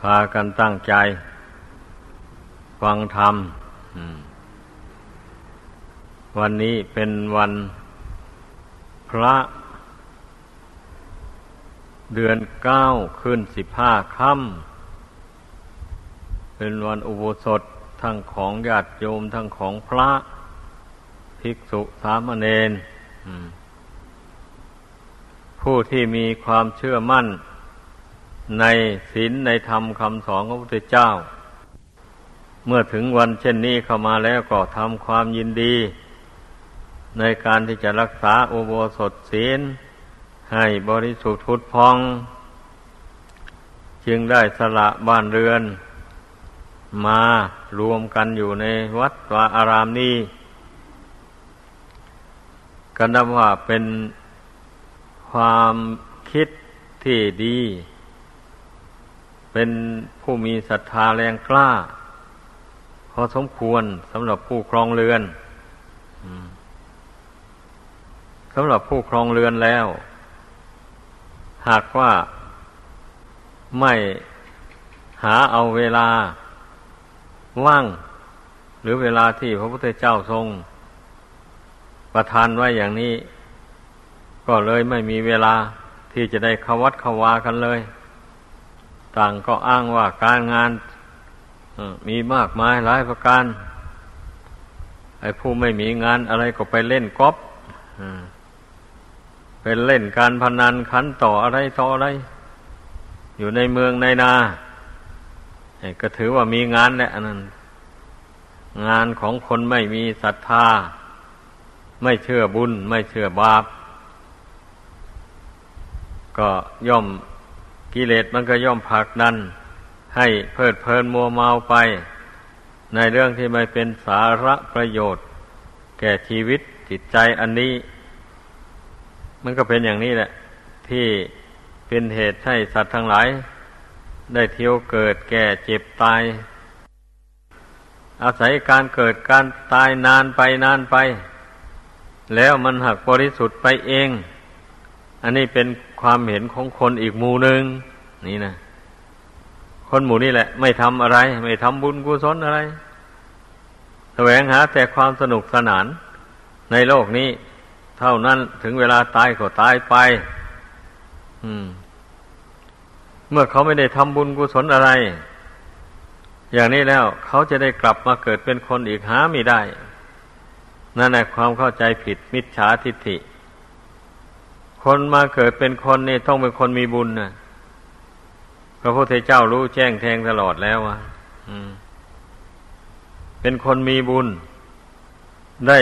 พากันตั้งใจ ฟังธรรมวันนี้เป็นวันพระ เดือนเก้าขึ้นสิบห้าค่ำเป็นวันอุโบสถทั้งของญาติโยมทั้งของพระภิกษุสามเณรผู้ที่มีความเชื่อมั่น ในศีลในธรรมคำสอนของพระพุทธเจ้า เมื่อถึงวันเช่นนี้เข้ามาแล้วก็ทำความยินดี ในการที่จะรักษาอุโบสถศีล ให้บริสุทธิ์พุทธพอง จึงได้สละบ้านเรือน มารวมกันอยู่ในวัดวาอารามนี้กันนับว่าเป็นความคิดที่ดี เป็นผู้มีศรัทธาแรงกล้า พอสมควรสำหรับผู้ครองเรือนสำหรับผู้ครองเรือนแล้ว หากว่าไม่หาเอาเวลาว่าง หรือเวลาที่พระพุทธเจ้าทรง ประทานไว้อย่างนี้ ก็เลยไม่มีเวลาที่จะได้ขวัดขวากันเลย ต่างก็อ้างว่าการงานมีมากมายหลายประการ ไอ้ผู้ไม่มีงานอะไรก็ไปเล่นก๊อปเป็นเล่นการพนันขันต่ออะไรต่ออะไร อยู่ในเมืองในนาก็ถือว่ามีงานแหละนั่นงานของคนไม่มีศรัทธา ไม่เชื่อบุญ ไม่เชื่อบาป ก็ย่อม กิเลสมันก็ย่อมผลักดัน ให้เพลิดเพลินมัวเมาไป ในเรื่องที่ไม่เป็นสาระประโยชน์ แก่ชีวิตจิตใจอันนี้ มันก็เป็นอย่างนี้แหละ ที่เป็นเหตุให้สัตว์ทั้งหลาย ได้เที่ยวเกิดแก่เจ็บตาย อาศัยการเกิดการตายนานไปนานไป แล้วมันหักบริสุทธิ์ไปเอง อันนี้เป็นความเห็นของคนอีกหมู่หนึ่ง นี่นะคนหมู่นี้แหละ ไม่ทำอะไร ไม่ทำบุญกุศลอะไรแสวงหาแต่ความสนุกสนาน ในโลกนี้ เท่านั้นถึงเวลาตายก็ตายไป อืม เมื่อเขาไม่ได้ทำบุญกุศลอะไร อย่างนี้แล้ว เขาจะได้กลับมาเกิดเป็นคนอีกหาไม่ได้ นั่นแหละความเข้าใจผิดมิจฉาทิฏฐิ คนมาเกิดเป็นคนนี่ต้องเป็นคนมีบุญนะ พระพุทธเจ้ารู้แจ้งแทงตลอดแล้วว่าเป็นคนมีบุญ ได้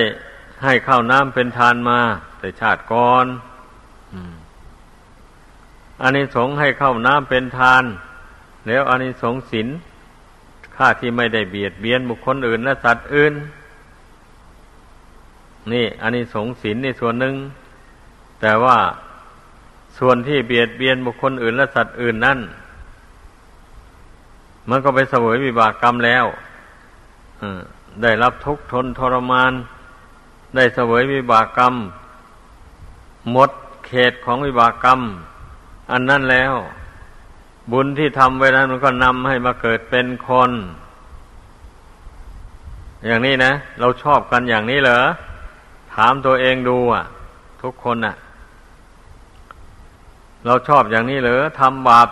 ให้ข้าวน้ำเป็นทานมา แต่ชาติก่อนอันนี้สงให้ข้าวน้ำเป็นทาน แล้วอันนี้สงสินค่าที่ไม่ได้เบียดเบียนบุคคลอื่นและสัตว์อื่น นี่อันนี้สงสินในส่วนหนึ่ง แต่ว่าส่วนที่เบียดเบียนบุคคลอื่นและสัตว์อื่นนั่น มันก็ไปเสวยวิบากกรรมแล้วได้รับทุกข์ทนทรมาน ได้เสวยวิบากกรรม หมดเขตของวิบากกรรม อันนั้นแล้ว บุญที่ทำไว้นั้นมันก็นำให้มาเกิดเป็นคน อย่างนี้นะ เราชอบกันอย่างนี้เหรอ ถามตัวเองดูอะ ทุกคนอะ เราชอบอย่างนี้เหรอทำบาป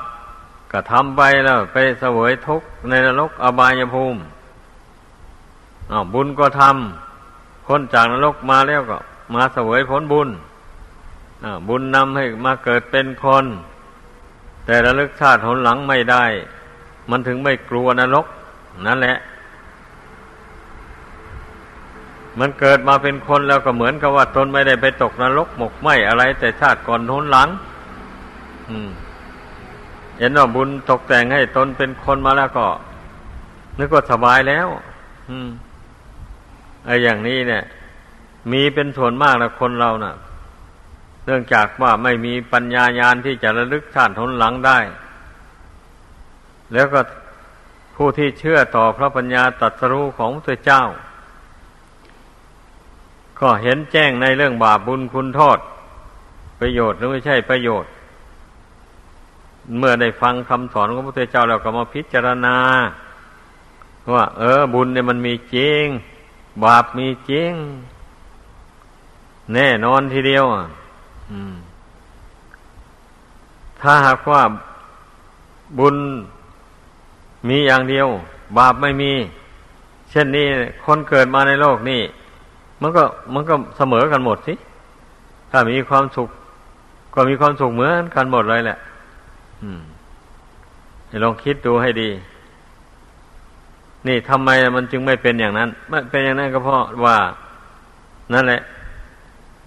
ก็ทำไปแล้วไปเสวยทุกข์ในนรกอบายภูมิอาบุญก็ทำพ้นจากนรกมาแล้วก็ มาเสวยผลบุญบุญนำให้มาเกิดเป็นคน แต่ระลึกชาติหนหลังไม่ได้ มันถึงไม่กลัวนรก นั่นแหละ มันเกิดมาเป็นคนแล้วก็เหมือนกับว่าตนไม่ได้ไปตกนรกหมกไหมอะไร แต่ชาติก่อนหนหลัง เห็นว่าบุญตกแต่งให้ตนเป็นคนมาแล้วก็ นึกว่าสบายแล้ว อืมไอ้อย่างนี้เนี่ย มีเป็นส่วนมากนะคนเรานะ่ะ เนื่องจากว่าไม่มีปัญญาญาณที่จะระลึกชาติทนหลังได้ แล้วก็ผู้ที่เชื่อต่อพระปัญญาตรัสรู้ของพระเจ้า ก็เห็นแจ้งในเรื่องบาปบุญคุณโทษ ประโยชน์หรือไม่ใช่ประโยชน์ เมื่อได้ฟังคำสอนของพระพุทธเจ้าเราก็มาพิจารณา ว่า เออ บุญเนี่ยมันมีจริง บาปมีจริง แน่นอนทีเดียวถ้าหากว่าบุญมีอย่างเดียว บาปไม่มี เช่นนี้คนเกิดมาในโลกนี่มันก็มันก็เสมอกันหมดสิ ถ้ามีความสุข ก็มีความสุขเหมือนกันหมดเลยแหละ ลองคิดดูให้ดี นี่ทำไมมันจึงไม่เป็นอย่างนั้นไม่เป็นอย่างนั้นก็เพราะว่า นั่นแหละ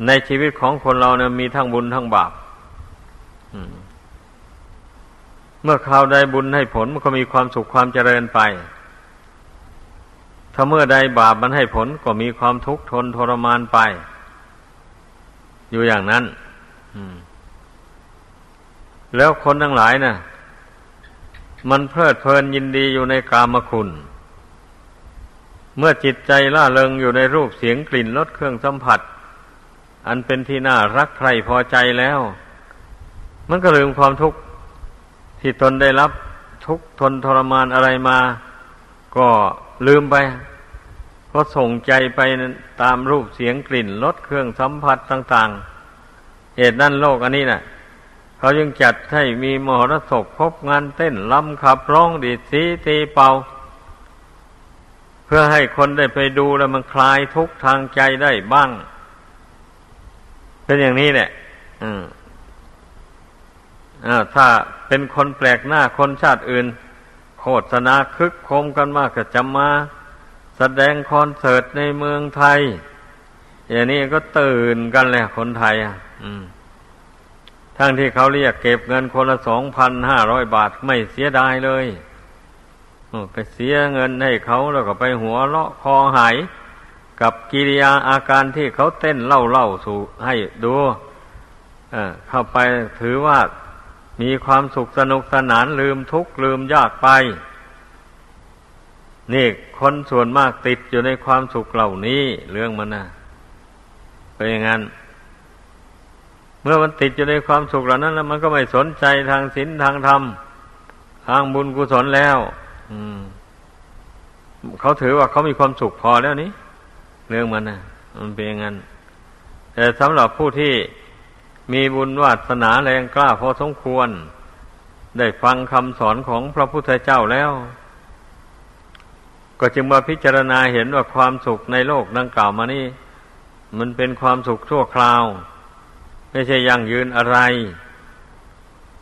ในชีวิตของคนเราเนี่ยมีทั้งบุญทั้งบาปเมื่อคราวใดบุญให้ผลมันก็มีความสุขความเจริญไป ถ้าเมื่อใดบาปมันให้ผลก็มีความทุกข์ทนทรมานไป อยู่อย่างนั้น แล้วคนทั้งหลายนะ่ะ มันเพลิดเพลินยินดีอยู่ในกามคุณ เมื่อจิตใจล่าเริงอยู่ในรูปเสียงกลิ่นรสเครื่องสัมผัส อันเป็นที่น่ารักใครพอใจแล้ว มันก็ลืมความทุกข์ที่ตนได้รับทุกทนทรมานอะไรมา ก็ลืมไปก็ส่งใจไปตามรูปเสียงกลิ่นรสเครื่องสัมผัสต่าง ๆ เหตุนั้นโลกอันนี้นะ่ะ เขายังจัดให้มีมหรสพพบงานเต้นลำขับร้องดีดสีตีเป่า เพื่อให้คนได้ไปดูแล้วมันคลายทุกทางใจได้บ้าง เป็นอย่างนี้แหละอืมถ้าเป็นคนแปลกหน้าคนชาติอื่น โฆษณาคึกโคมกันมากก็จะมาแสดงคอนเสิร์ตในเมืองไทย อย่างนี้ก็ตื่นกันแหละคนไทย อะ ทั้งที่เขาเรียกเก็บเงินคนละสองพันห้าร้อยบาทไม่เสียดายเลยไปเสียเงินให้เขาแล้วก็ไปหัวเลาะคอหายกับกิริยาอาการที่เขาเต้นเล่าเล่าสู่ให้ดูเข้าไปถือว่ามีความสุขสนุกสนานลืมทุกข์ลืมยากไป นี่คนส่วนมากติดอยู่ในความสุขเหล่านี้เรื่องมันนะเป็นอย่างนั้น เมื่อมันติดอยู่ในความสุขเหล่านั้น แล้ว มันก็ไม่สนใจทางศีลทางธรรมทางบุญกุศลแล้ว อืม เขาถือว่าเขามีความสุขพอแล้วนี้เรื่องมันนะมันเป็นอย่างนั้นแต่สำหรับผู้ที่มีบุญวาสนาแรงกล้าพอสมควร ได้ฟังคำสอนของพระพุทธเจ้าแล้ว ก็จึงมาพิจารณาเห็นว่าความสุขในโลกดังกล่าวมานี่ มันเป็นความสุขชั่วคราว ไม่ใช่ยั่งยืนอะไร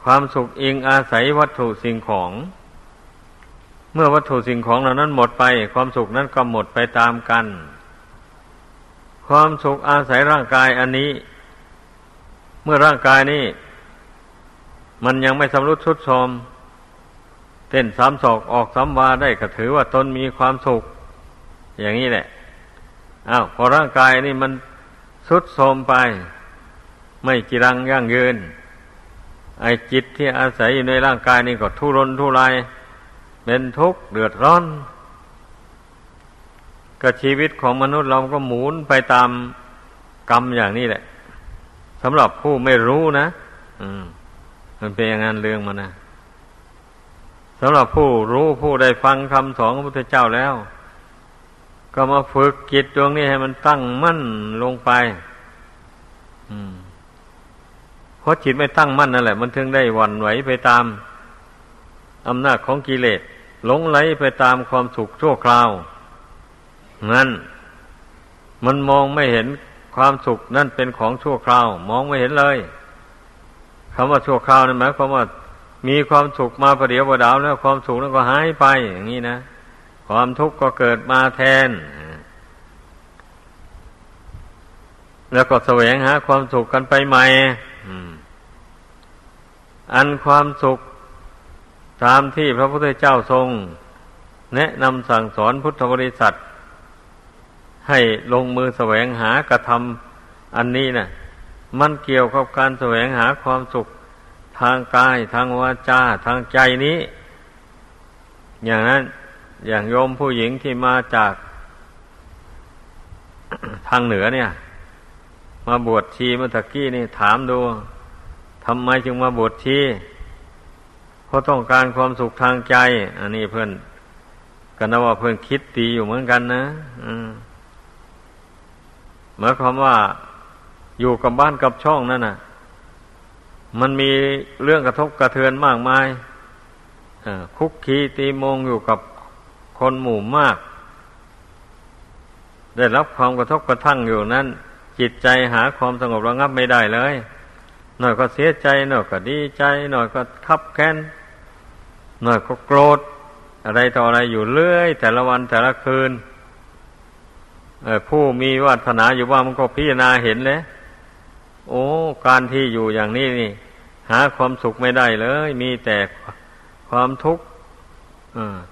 ความสุขอิงอาศัยวัตถุสิ่งของ เมื่อวัตถุสิ่งของเหล่านั้นหมดไป ความสุขนั้นก็หมดไปตามกัน ความสุขอาศัยร่างกายอันนี้ เมื่อร่างกายนี้ มันยังไม่สำรุดชุดโทมเต้นสามศอกออกสามวาได้ก็ถือว่าตนมีความสุข อย่างนี้แหละอ้าวพอร่างกายนี่มันสุดโทมไป ไม่จีรังยั่งยืน ไอ้จิตที่อาศัยอยู่ในร่างกายนี่ก็ทุรนทุรายเป็นทุกข์เดือดร้อนก็ชีวิตของมนุษย์เราก็หมุนไปตามกรรมอย่างนี้แหละสำหรับผู้ไม่รู้นะมมันเป็นอย่างนั้นเรื่องมันนะสำหรับผู้รู้ผู้ได้ฟังคำสอนของพระพุทธเจ้าแล้ว ก็มาฝึกจิตดวงนี้ให้มันตั้งมั่นลงไป อืมเพ ราะจิตไม่ตั้งมั่นนั่นแหละ มันถึงได้วันไหวไปตามอำนาจของกิเลสหลงไหลไปตามความสุขชั่วคราวงั้นมันมองไม่เห็นความสุขนั่นเป็นของชั่วคราว มองไม่เห็นเลยคำว่าชั่วคราวนั่นหมายความว่ามีความสุขมาประเดี๋ยวประดาวแล้วความสุขนั้นก็หายไปอย่างนี้นะความทุกข์ก็เกิดมาแทน แล้วก็แสวงหาความสุขกันไปใหม่ อันความสุขตามที่พระพุทธเจ้าทรง แนะนำสั่งสอนพุทธบริษัท ให้ลงมือแสวงหากระทำอันนี้นะ่ะ มันเกี่ยวกับการแสวงหาความสุขทางกายทางวาจาทางใจนี้ อย่างนั้นอย่างโยมผู้หญิงที่มาจาก ทางเหนือเนี่ย มาบวชชีเมื่อตะกี้นี่ถามดู ทำไมจึงมาบวชชีเพราะต้องการความสุขทางใจ อันนี้เพื่อนกันนะว่าเพื่อนคิดตีอยู่เหมือนกันนะหมายความว่าอยู่กับบ้านกับช่องนั่นน่ะ มันมีเรื่องกระทบกระเทือนมากมายคุกคีตีมงอยู่กับคนหมู่มาก ได้รับความกระทบกระทั่งอยู่นั้น จิตใจหาความสงบระงับไม่ได้เลย หน่อยก็เสียใจหน่อยก็ดีใจ หน่อยก็ขับแค้นหน่อยก็โกรธ อะไรต่ออะไรอยู่เรื่อย แต่ละวันแต่ละคืนผู้มีวาสนาอยู่ว่ามันก็พิจารณาเห็นเลยโอ้ การที่อยู่อย่างนี้นี่ หาความสุขไม่ได้เลย มีแต่ความทุกข์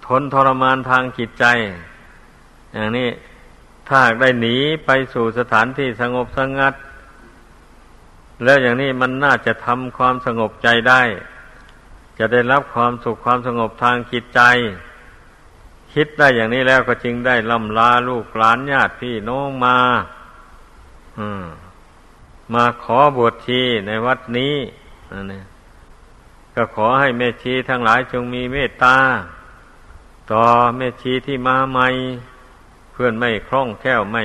ทนทรมานทางจิตใจ อย่างนี้ถ้าได้หนีไปสู่สถานที่สงบสงัด แล้วอย่างนี้มันน่าจะทำความสงบใจได้ จะได้รับความสุขความสงบทางจิตใจ คิดได้อย่างนี้แล้วก็จึงได้ล่ำลาลูกหลานญาติพี่น้องมาอืมมาขอบวชชีในวัดนี้นั่นเองก็ขอให้แม่ชีทั้งหลายจงมีเมตตา ต่อแม่ชีที่มาใหม่ เพื่อนไม่คล่องแคล่วไม่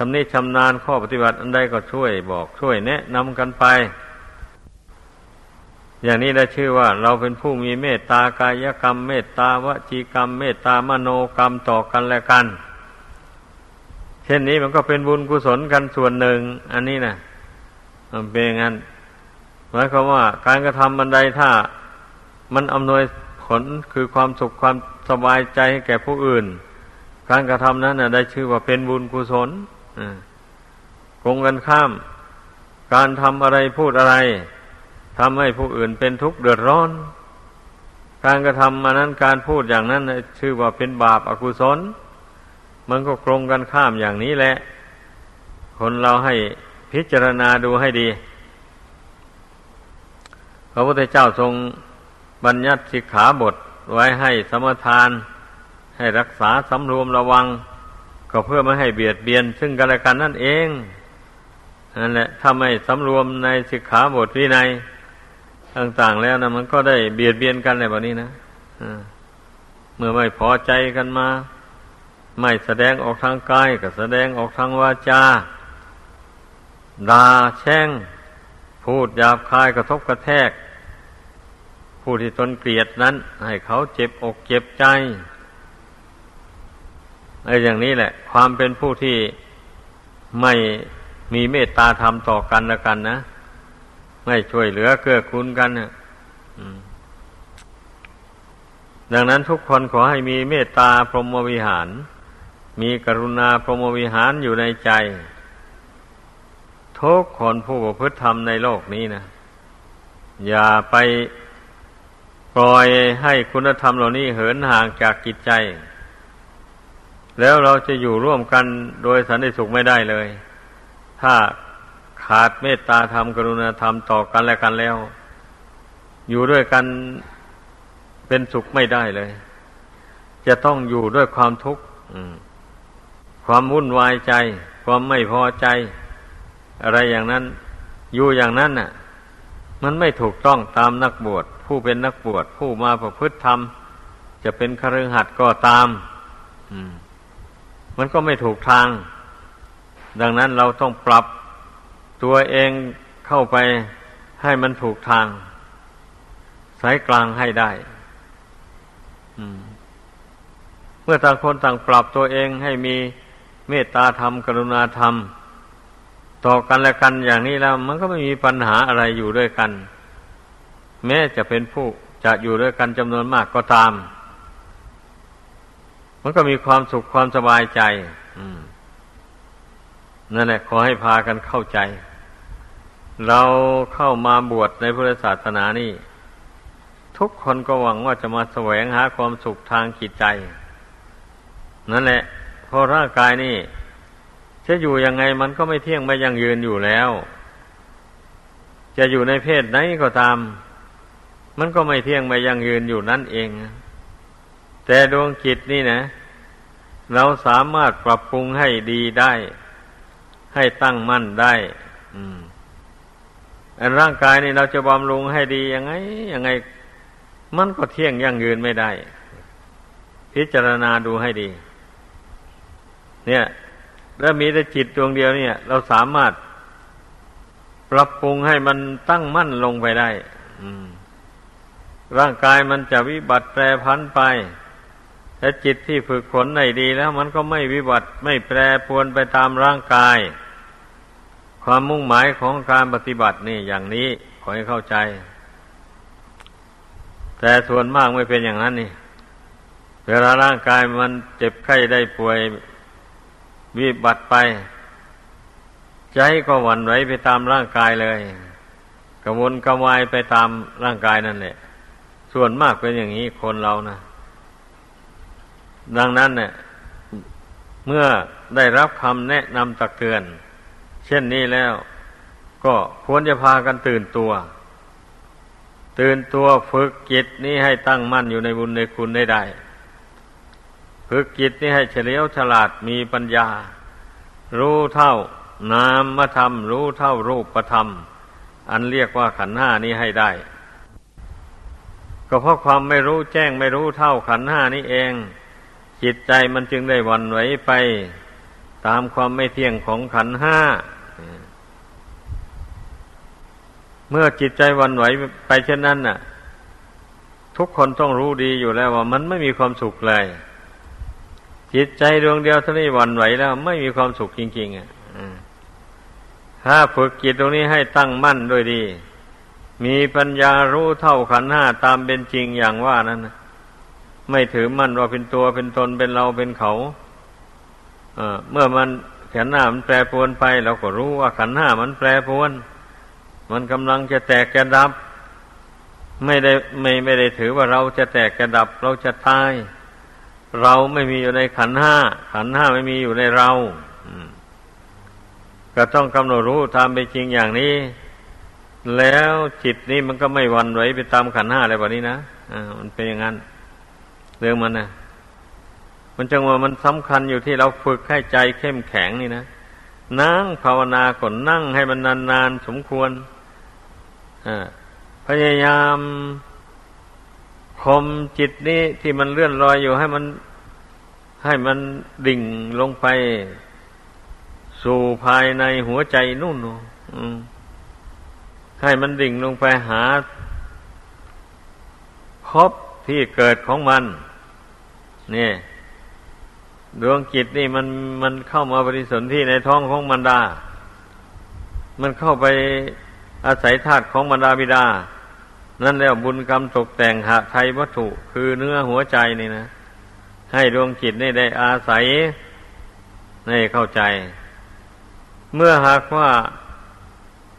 ชำนิชำนาญข้อปฏิบัติอันใดก็ช่วยบอกช่วยแนะนำกันไป อย่างนี้ได้ชื่อว่าเราเป็นผู้มีเมตตากายกรรม เมตตาวจีกรรม เมตตามโนกรรมต่อกันและกัน เช่นนี้มันก็เป็นบุญกุศลกันส่วนหนึ่ง อันนี้นะมันเป็นงั้นหมายความว่า การกระทำบันไดถ้า มันอำนวยผลคือความสุขความสบายใจให้แก่ผู้อื่น การกระทำนั้นนะได้ชื่อว่าเป็นบุญกุศล กงกันข้าม การทำอะไรพูดอะไรทำให้ผู้อื่นเป็นทุกข์เดือดร้อน การกระทำมานั้นการพูดอย่างนั้นชื่อว่าเป็นบาปอากุศล มันก็ตรงกันข้ามอย่างนี้แหละ คนเราให้พิจารณาดูให้ดี พระพุทธเจ้าทรงบัญญัติสิกขาบทไว้ให้สมทาน ให้รักษาสำรวมระวัง ก็เพื่อไม่ให้เบียดเบียน ซึ่งกันและกันนั่นเองนั่นแหละถ้าไม่สำรวมในสิกขาบทวินัยต่าง ๆ แล้วนะมันก็ได้เบียดเบียนกันในแบบนี้นะเมื่อไม่พอใจกันมา ไม่แสดงออกทางกายก็แสดงออกทางวาจาด่าแช่ง พูดหยาบคายกระทบกระแทก ผู้ที่ตนเกลียดนั้น ให้เขาเจ็บอกเจ็บใจ ไอ้อย่างนี้แหละ ความเป็นผู้ที่ไม่มีเมตตาธรรมต่อกันและกันนะ ไม่ช่วยเหลือเกื้อกูลกันนะดังนั้นทุกคนขอให้มีเมตตาพรหมวิหาร มีกรุณาพรหมวิหารอยู่ในใจ ทุกคนผู้ประพฤติธรรมในโลกนี้นะ อย่าไปปล่อยให้คุณธรรมเหล่านี้เหินห่างจากกิจใจ แล้วเราจะอยู่ร่วมกันโดยสันติสุขไม่ได้เลย ถ้าขาดเมตตาธรรมกรุณาธรรมต่อกันและกันแล้ว อยู่ด้วยกันเป็นสุขไม่ได้เลย จะต้องอยู่ด้วยความทุกข์ความวุ่นวายใจ ความไม่พอใจ อะไรอย่างนั้น อยู่อย่างนั้นน่ะ มันไม่ถูกต้องตามนักบวชผู้เป็นนักบวชผู้มาประพฤติธรรม จะเป็นคฤหัสถ์ก็ตามมั มันก็ไม่ถูกทาง ดังนั้นเราต้องปรับตัวเองเข้าไปให้มันถูกทาง สายกลางให้ได้เมื่อต่างคนต่างปรับตัวเองให้มีเมตตาธรรม กรุณาธรรม ต่อกันและกันอย่างนี้แล้ว มันก็ไม่มีปัญหาอะไรอยู่ด้วยกัน แม้จะเป็นผู้จะอยู่ด้วยกันจำนวนมากก็ตาม มันก็มีความสุขความสบายใจนั่นแหละขอให้พากันเข้าใจ เราเข้ามาบวชในพุทธศาสนานี่ ทุกคนก็หวังว่าจะมาแสวงหาความสุขทางจิตใจ นั่นแหละเพราะร่างกายนี่จะอยู่ยังไงมันก็ไม่เที่ยงไม่ยังยืนอยู่แล้ว จะอยู่ในเพศไหนก็ตาม มันก็ไม่เที่ยงไม่ยังยืนอยู่นั่นเอง แต่ดวงจิตนี่นะ เราสามารถปรับปรุงให้ดีได้ ให้ตั้งมั่นได้อืมอันร่างกายนี่เราจะบำรุงให้ดียังไงยังไง มันก็เที่ยงยั่งยืนไม่ได้ พิจารณาดูให้ดี เนี่ย แล้วมีแต่จิตดวงเดียวเนี่ย เราสามารถปรับปรุงให้มันตั้งมั่นลงไปได้ร่างกายมันจะวิบัติแปรพันไป แต่จิตที่ฝึกฝนในดีแล้ว มันก็ไม่วิบัติไม่แปรปรวนไปตามร่างกาย ความมุ่งหมายของการปฏิบัตินี่อย่างนี้ขอให้เข้าใจ แต่ส่วนมากไม่เป็นอย่างนั้นนี่ เวลาร่างกายมันเจ็บไข้ได้ป่วยวิบัติไป ใจก็หวั่นไหวไปตามร่างกายเลยกระวนกระวายไปตามร่างกายนั่นแหละส่วนมากเป็นอย่างนี้คนเรานะ ดังนั้นเนี่ยเมื่อได้รับคำแนะนำตักเตือน เช่นนี้แล้ว ก็ควรจะพากันตื่นตัว ตื่นตัวฝึกจิตนี้ให้ตั้งมั่นอยู่ในบุญในคุณได้ได้ฝึกจิตนี้ให้เฉลียวฉลาดมีปัญญา รู้เท่านามธรรม รู้เท่ารูปธรรม อันเรียกว่าขันห้านี้ให้ได้ ก็เพราะความไม่รู้แจ้งไม่รู้เท่าขันห้านี้เอง จิตใจมันจึงได้วันไหวไปตามความไม่เที่ยงของขันห้า เมื่อจิตใจวันไหวไปเช่นนั้นน่ะ ทุกคนต้องรู้ดีอยู่แล้วว่ามันไม่มีความสุขเลย จิตใจดวงเดียวเท่านี้วันไหวแล้วไม่มีความสุขจริงๆอะถ้าฝึกจิตตรงนี้ให้ตั้งมั่นด้วยดี มีปัญญารู้เท่าขันห้าตามเป็นจริงอย่างว่านั้นนะ ไม่ถือมั่นว่าเป็นตัวเป็นตนเป็นเราเป็นเขาเเมื่อมันขันหน้ามันแปรปวนไป เราก็รู้ว่าขันห้ามันแปรปวน มันกำลังจะแตกจะดับ ไม่ได้ไม่ไม่ได้ถือว่าเราจะแตกจะดับ เราจะตาย เราไม่มีอยู่ในขันห้าขันห้าไม่มีอยู่ในเราก็ต้องกำหนดรู้ตามไปจริงอย่างนี้ แล้วจิตนี้มันก็ไม่วันไหวไปตามขันห้าอะไรแบบนี้นะอ่ามันเป็นอย่างนั้น เรื่องมันนะมันจังว่ามันสำคัญอยู่ที่เราฝึกให้ใจเข้มแข็งนี่นะนั่งภาวนาก่อนนั่งให้มันนานๆสมควรพยายามคมจิตนี้ที่มันเลื่อนลอยอยู่ให้มัน ให้มันดิ่งลงไป สู่ภายในหัวใจนู่นให้มันดิ่งลงไปหาพบที่เกิดของมัน นี่ดวงจิตนี่มันมันเข้ามาบริสุทธิ์ที่ในท้องของมันดา มันเข้าไปอาศัยธาตุของมันดาบิดา นั่นแล้วบุญกรรมตกแต่งหาไทยวัตถุ คือเนื้อหัวใจนี่นะ ให้ดวงจิตนี่ได้อาศัยในเข้าใจ เมื่อหากว่า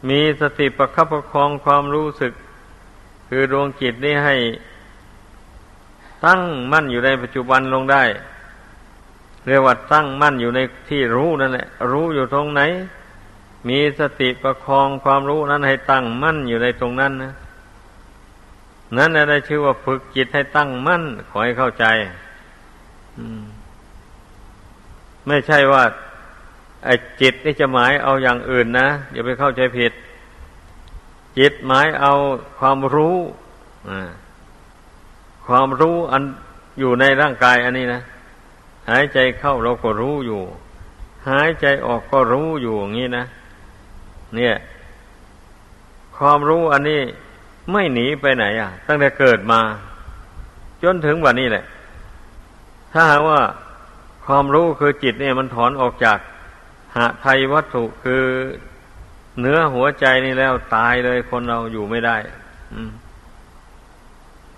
มีสติประคับประคองความรู้สึก คือดวงจิตนี่ให้ ตั้งมั่นอยู่ในปัจจุบันลงได้ เรียกว่าตั้งมั่นอยู่ในที่รู้นั่นแหละ รู้อยู่ตรงไหน มีสติประคองความรู้นั้นให้ตั้งมั่นอยู่ในตรงนั้นนะนั่นได้ชื่อว่าฝึกจิตให้ตั้งมั่น ขอให้เข้าใจไม่ใช่ว่าไอ้จิตนี่จะหมายเอาอย่างอื่นนะอย่าไปเข้าใจผิด จิตหมายเอาความรู้อ่า ความรู้อันอยู่ในร่างกายอันนี้นะหายใจเข้าเราก็รู้อยู่ หายใจออกก็รู้อยู่อย่างนี้นะเนี่ย ความรู้อันนี้ไม่หนีไปไหนอะ ตั้งแต่เกิดมา จนถึงวันนี้แหละ ถ้าหากว่าความรู้คือจิตเนี่ย มันถอนออกจากหาไทยวัตถุคือเนื้อหัวใจนี่แล้วตายเลยคนเราอยู่ไม่ได้ อืม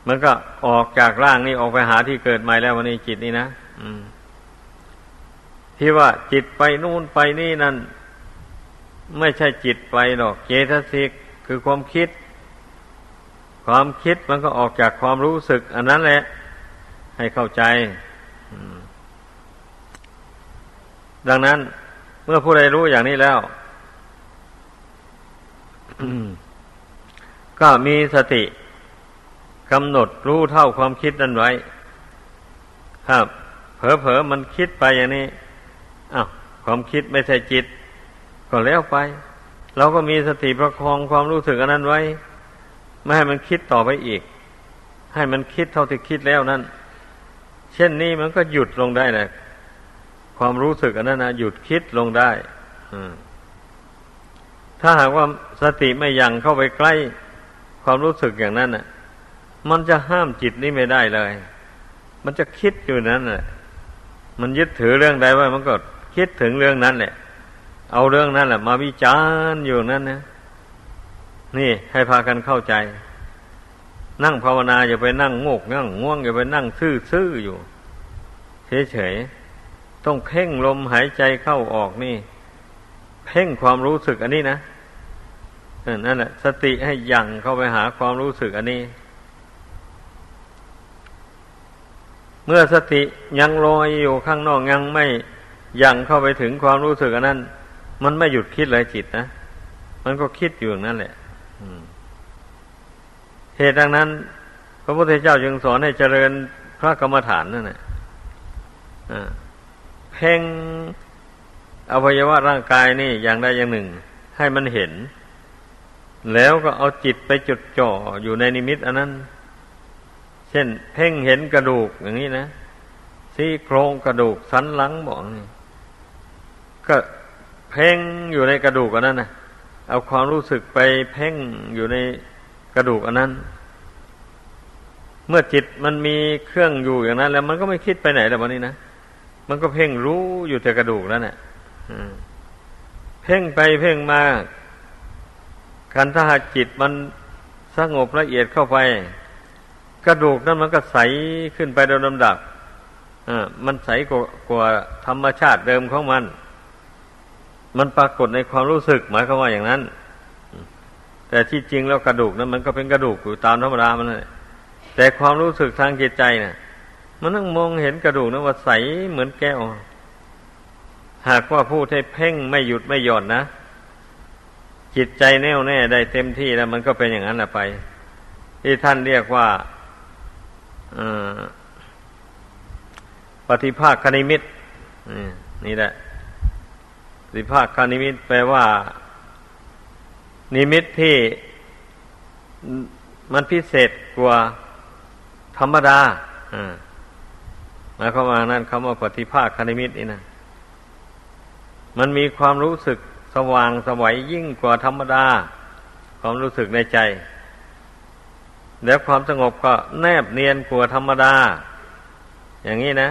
มันก็ออกจากร่างนี้ออกไปหาที่เกิดใหม่แล้ววันนี้จิตนี่นะที่ว่าจิตไปนู่นไปนี่นั่น ไม่ใช่จิตไปหรอกเจตสิกคือความคิด ความคิดมันก็ออกจากความรู้สึก อันนั้นแหละ ให้เข้าใจดังนั้น เมื่อผู้ใดรู้อย่างนี้แล้วก็มีสติ กำหนดรู้เท่าความคิดนั้นไว้ ครับเผลอๆมันคิดไปอย่างนี้อ้าวความคิดไม่ใช่จิต ก็แล้วไป เราก็มีสติประคองความรู้สึกอันนั้นไว้ ไม่ให้มันคิดต่อไปอีก ให้มันคิดเท่าที่คิดแล้วนั้นเช่นนี้มันก็หยุดลงได้แหละความรู้สึกอันนั้นนะหยุดคิดลงได้ถ้าหากว่าสติไม่ยังเข้าไปใกล้ความรู้สึกอย่างนั้นน่ะ มันจะห้ามจิตนี้ไม่ได้เลย มันจะคิดอยู่นั้นแหละ มันยึดถือเรื่องใดไว่ามันก็คิดถึงเรื่องนั้นแหละ เอาเรื่องนั้นแหละ มาวิจารณ์อยู่นั้นนะ นี่ให้พากันเข้าใจ นั่งภาวนาอย่าไปนั่งงกนั่งง่วงอย่าไปนั่งซื่อๆอยู่เฉยๆ ต้องเพ่งลมหายใจเข้าออกนี่ เพ่งความรู้สึกอันนี้นะนั่นแหละ สติให้ยั่งเข้าไปหาความรู้สึกอันนี้ เมื่อสติยังลอยอยู่ข้างนอกยังไม่ยังเข้าไปถึงความรู้สึกอันนั้น มันไม่หยุดคิดเลยจิตนะ มันก็คิดอยู่นั่นแหละเหตุดังนั้น พระพุทธเจ้าจึงสอนให้เจริญพระกรรมฐานนั่นแหละเพ่งอวัยวะร่างกายนี่อย่างใดอย่างหนึ่ง ให้มันเห็น แล้วก็เอาจิตไปจดจ่ออยู่ในนิมิต อันนั้น เช่น เพ่งเห็นกระดูกอย่างนี้นะซี่โครงกระดูกสันหลังบอกนี่ก็เพ่งอยู่ในกระดูกอันนั้นนะเอาความรู้สึกไปเพ่งอยู่ในกระดูกอันนั้น เมื่อจิตมันมีเครื่องอยู่อย่างนั้น แล้วมันก็ไม่คิดไปไหนแล้ววันนี้นะมันก็เพ่งรู้อยู่แต่กระดูกแล้วเนะี่ยเพ่งไปเพ่งมาการถ้าหากจิตมันสงบละเอียดเข้าไป กระดูกนั้นมันก็ใสขึ้นไปโดยลำดับอ่ามันใสกว่ากว่าธรรมชาติเดิมของมัน มันปรากฏในความรู้สึกหมายความว่าอย่างนั้น แต่ที่จริงแล้วกระดูกนั้นมันก็เป็นกระดูกอยู่ตามธรรมดามันเลยแต่ความรู้สึกทางจิตใจเนะ่ะ มันต้องมองเห็นกระดูกนั้นว่าใสเหมือนแก้ว หากว่าผู้ที่เพ่งไม่หยุดไม่หย่อนนะ จิตใจแน่วแน่ได้เต็มที่แล้ว มันก็เป็นอย่างนั้นแหละไป ที่ท่านเรียกว่า ปฏิภาคคณิมิตนี่แหละปฏิภาคคณิมิตแปลว่า นิมิตที่มันพิเศษกว่าธรรมดาหมายความว่านั่นคำว่าปฏิภาคคณิมิตนี่นะมันมีความรู้สึกสว่างสวัยยิ่งกว่าธรรมดา ความรู้สึกในใจ แล้วความสงบก็แนบเนียนกว่าธรรมดา อย่างนี้นะ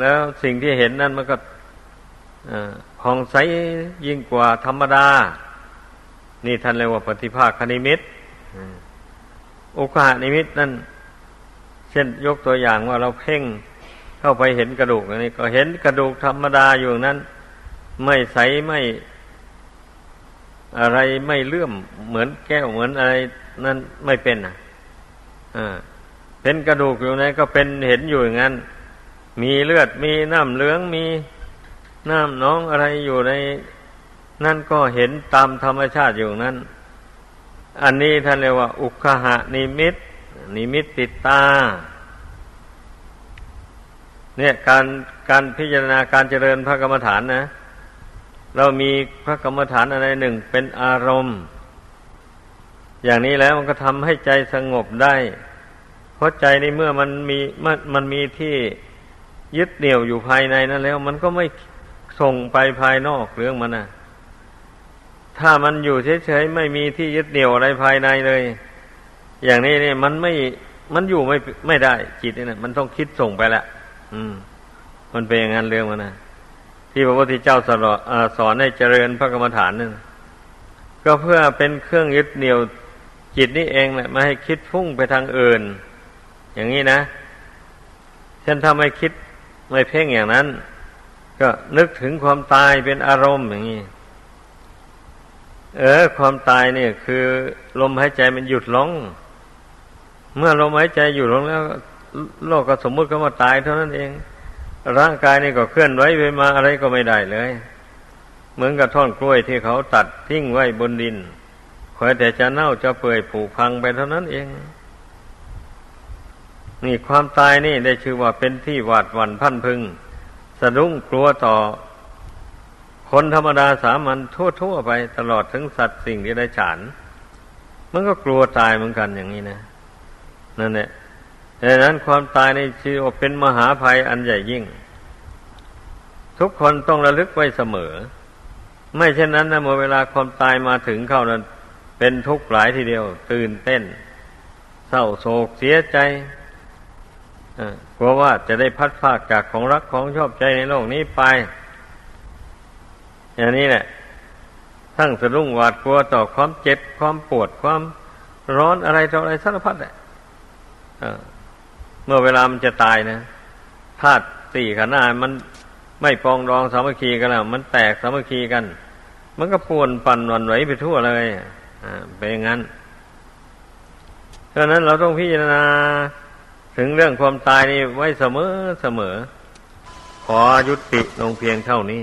แล้วสิ่งที่เห็นนั่นมันก็ผ่องใสยิ่งกว่าธรรมดา นี่ท่านเรียกว่าปฏิภาคคณิมิตโอกาสนิมิตนั่น เช่นยกตัวอย่างว่าเราเพ่งเข้าไปเห็นกระดูกนี่ก็เห็นกระดูกธรรมดาอยู่นั้น ไม่ใสไม่ อะไรไม่เลื่อมเหมือนแก้วเหมือนอะไร นั่นไม่เป็นอะอ่าเป็นกระดูกอยู่นั้นก็เป็นเห็นอยู่อย่างนั้น มีเลือดมีน้ำเหลืองมีน้ำน้องอะไรอยู่ใน นั่นก็เห็นตามธรรมชาติอยู่นั้น อันนี้ท่านเรียกว่า อุคหะนิมิต นิมิตติดตา เนี่ยการการพิจารณาการเจริญพระกรรมฐานนะ เรามีพระกรรมฐานอะไรหนึ่งเป็นอารมณ์ อย่างนี้แล้วมันก็ทำให้ใจสงบได้ เพราะใจในเมื่อมันมีมันมันมีที่ยึดเหนี่ยวอยู่ภายในนั้นแล้ว มันก็ไม่ส่งไปภายนอกเรื่องมันนะถ้ามันอยู่เฉยๆไม่มีที่ยึดเหนี่ยวอะไรภายในเลย อย่างนี้เนี่ยมันไม่มันอยู่ไม่ไม่ได้จิตนี่นะมันต้องคิดส่งไปละอืม มันเป็นอย่างนั้นเรื่องมันนะ ที่พระพุทธเจ้าสอนสอนให้เจริญพระกรรมฐานนั่นก็เพื่อเป็นเครื่องยึดเหนี่ยวจิตนี่เองแหละไม่ให้คิดพุ่งไปทางอื่น อย่างนี้นะเช่นถ้าไม่คิดไม่เพ่งอย่างนั้น ก็นึกถึงความตายเป็นอารมณ์อย่างนี้เออ ความตายเนี่ย คือลมหายใจมันหยุดลง เมื่อลมหายใจหยุดลงแล้ว โลกก็สมมุติก็มาตายเท่านั้นเอง ร่างกายนี่ก็เคลื่อนไหวไปมาอะไรก็ไม่ได้เลย เหมือนกับท่อนกล้วยที่เขาตัดทิ้งไว้บนดินคอยแต่จะเน่าจะเปื่อยผุพังไปเท่านั้นเอง นี่ความตายนี่ได้ชื่อว่าเป็นที่หวาดหวั่นพันพึง สะดุ้งกลัวต่อ คนธรรมดาสามัญทั่วๆไปตลอดถึงสัตว์สิ่งที่ได้ฉาน มันก็กลัวตายเหมือนกันอย่างนี้นะ นั่นแหละ ดังนั้นความตายในชื่อว่าเป็นมหาภัยอันใหญ่ยิ่ง ทุกคนต้องระลึกไว้เสมอ ไม่เช่นนั้นนะเมื่อเวลาความตายมาถึงเข้านั้น เป็นทุกข์หลายทีเดียว ตื่นเต้น เศร้าโศกเสียใจกลัวว่าจะได้พัดพากจากของรักของชอบใจในโลกนี้ไป อย่างนี้แหละทั้งสะดุ้งหวาดกลัวต่อความเจ็บความปวดความร้อนอะไรต่ออะไรสารพัดแหละ มื่อเวลามันจะตายนะธาตุสี่ขันธ์อามันไม่ปองรองสามัคคีกันแล้วมันแตกสามัคคีกัน มันก็ปวนปั่นวันไหวไปทั่วเลยอ่าเป็นอย่างนั้นเพราะนั้นเราต้องพิจารณาถึงเรื่องความตายนี่ไว้เสมอเสมอ ขอยุติลงเพียงเท่านี้